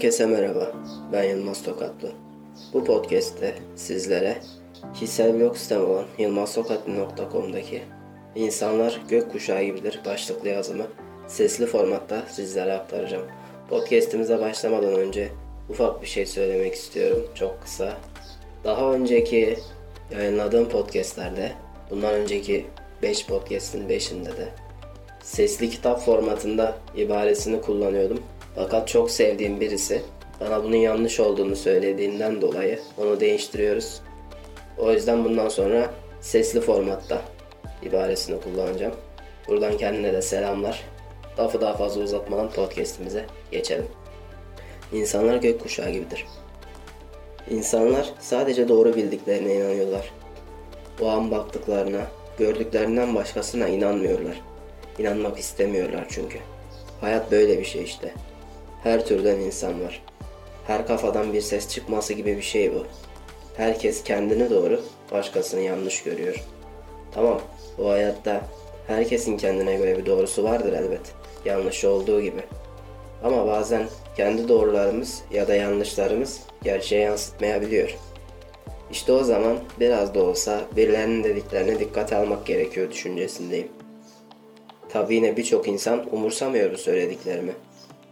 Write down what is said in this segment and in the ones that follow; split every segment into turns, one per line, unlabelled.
Herkese merhaba, ben Yılmaz Tokatlı. Bu podcast'te sizlere kişisel blog sitem olan yılmaztokatlı.com'daki İnsanlar gökkuşağı gibidir başlıklı yazımı sesli formatta sizlere aktaracağım. Podcast'imize başlamadan önce ufak bir şey söylemek istiyorum, çok kısa. Daha önceki yayınladığım podcastlerde, bundan önceki 5 podcast'in 5'inde de sesli kitap formatında ibaresini kullanıyordum. Fakat çok sevdiğim birisi bana bunun yanlış olduğunu söylediğinden dolayı onu değiştiriyoruz. O yüzden bundan sonra sesli formatta ibaresini kullanacağım. Buradan kendine de selamlar. Lafı daha fazla uzatmadan podcastimize geçelim. İnsanlar gökkuşağı gibidir. İnsanlar sadece doğru bildiklerine inanıyorlar. O an baktıklarına, gördüklerinden başkasına inanmıyorlar. İnanmak istemiyorlar çünkü. Hayat böyle bir şey işte. Her türden insan var. Her kafadan bir ses çıkması gibi bir şey bu. Herkes kendini doğru, başkasını yanlış görüyor. Tamam, bu hayatta herkesin kendine göre bir doğrusu vardır elbet. Yanlış olduğu gibi. Ama bazen kendi doğrularımız ya da yanlışlarımız gerçeğe yansıtmayabiliyor. İşte o zaman biraz da olsa birilerinin dediklerine dikkate almak gerekiyor düşüncesindeyim. Tabi yine birçok insan umursamıyor bu söylediklerimi.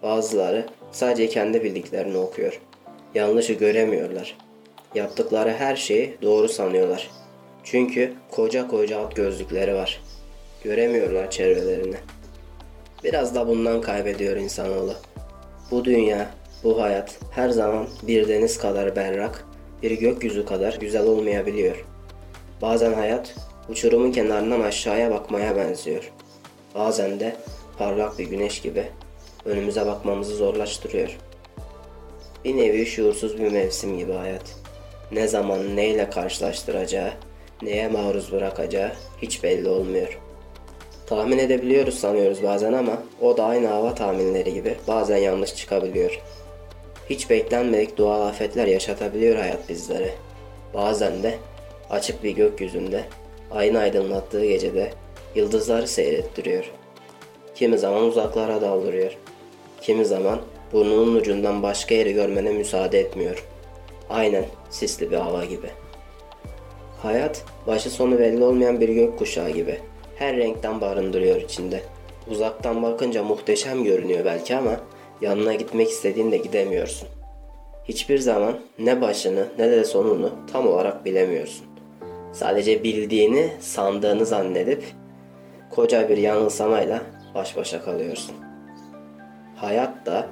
Bazıları sadece kendi bildiklerini okuyor. Yanlışı göremiyorlar. Yaptıkları her şeyi doğru sanıyorlar. Çünkü koca koca alt gözlükleri var. Göremiyorlar çevrelerini. Biraz da bundan kaybediyor insanoğlu. Bu dünya, bu hayat her zaman bir deniz kadar berrak, bir gökyüzü kadar güzel olmayabiliyor. Bazen hayat uçurumun kenarından aşağıya bakmaya benziyor. Bazen de parlak bir güneş gibi önümüze bakmamızı zorlaştırıyor. Bir nevi şuursuz bir mevsim gibi hayat. Ne zaman neyle karşılaştıracağı, neye maruz bırakacağı hiç belli olmuyor. Tahmin edebiliyoruz sanıyoruz bazen ama o da aynı hava tahminleri gibi bazen yanlış çıkabiliyor. Hiç beklenmedik doğal afetler yaşatabiliyor hayat bizlere. Bazen de açık bir gökyüzünde, ayın aydınlattığı gecede yıldızları seyrettiriyor. Kimi zaman uzaklara daldırıyor. Kimi zaman burnunun ucundan başka yeri görmene müsaade etmiyor. Aynen sisli bir hava gibi. Hayat başı sonu belli olmayan bir gökkuşağı gibi. Her renkten barındırıyor içinde. Uzaktan bakınca muhteşem görünüyor belki ama yanına gitmek istediğinde gidemiyorsun. Hiçbir zaman ne başını ne de sonunu tam olarak bilemiyorsun. Sadece bildiğini sandığını zannedip koca bir yanılsamayla baş başa kalıyorsun. Hayat da,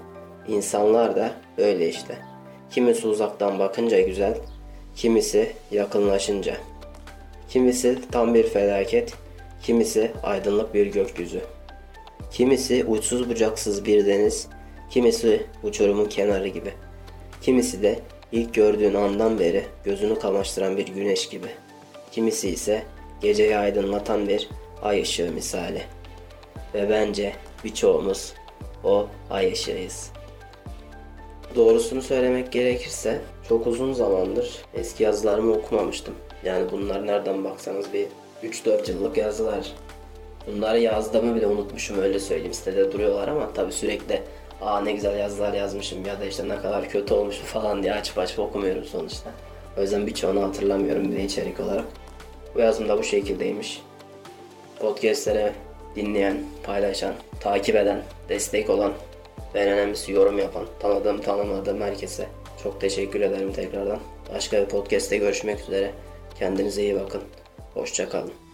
insanlar da öyle işte. Kimisi uzaktan bakınca güzel, kimisi yakınlaşınca. Kimisi tam bir felaket, kimisi aydınlık bir gökyüzü. Kimisi uçsuz bucaksız bir deniz, kimisi uçurumun kenarı gibi. Kimisi de ilk gördüğün andan beri gözünü kamaştıran bir güneş gibi. Kimisi ise geceyi aydınlatan bir ay ışığı misali. Ve bence birçoğumuz o ay ışığıyız. Doğrusunu söylemek gerekirse çok uzun zamandır eski yazılarımı okumamıştım. Yani bunlar nereden baksanız bir 3-4 yıllık yazılar. Bunları yazdığımı bile unutmuşum öyle söyleyeyim. Sitede duruyorlar ama tabi sürekli aa ne güzel yazılar yazmışım ya da işte ne kadar kötü olmuş falan diye açıp açıp okumuyorum sonuçta. O yüzden birçoğunu hatırlamıyorum bile içerik olarak. Bu yazım da bu şekildeymiş. Podcastlere dinleyen, paylaşan, takip eden, destek olan ve en önemlisi yorum yapan, tanıdığım tanımadığım herkese çok teşekkür ederim tekrardan. Başka bir podcast'te görüşmek üzere. Kendinize iyi bakın. Hoşçakalın.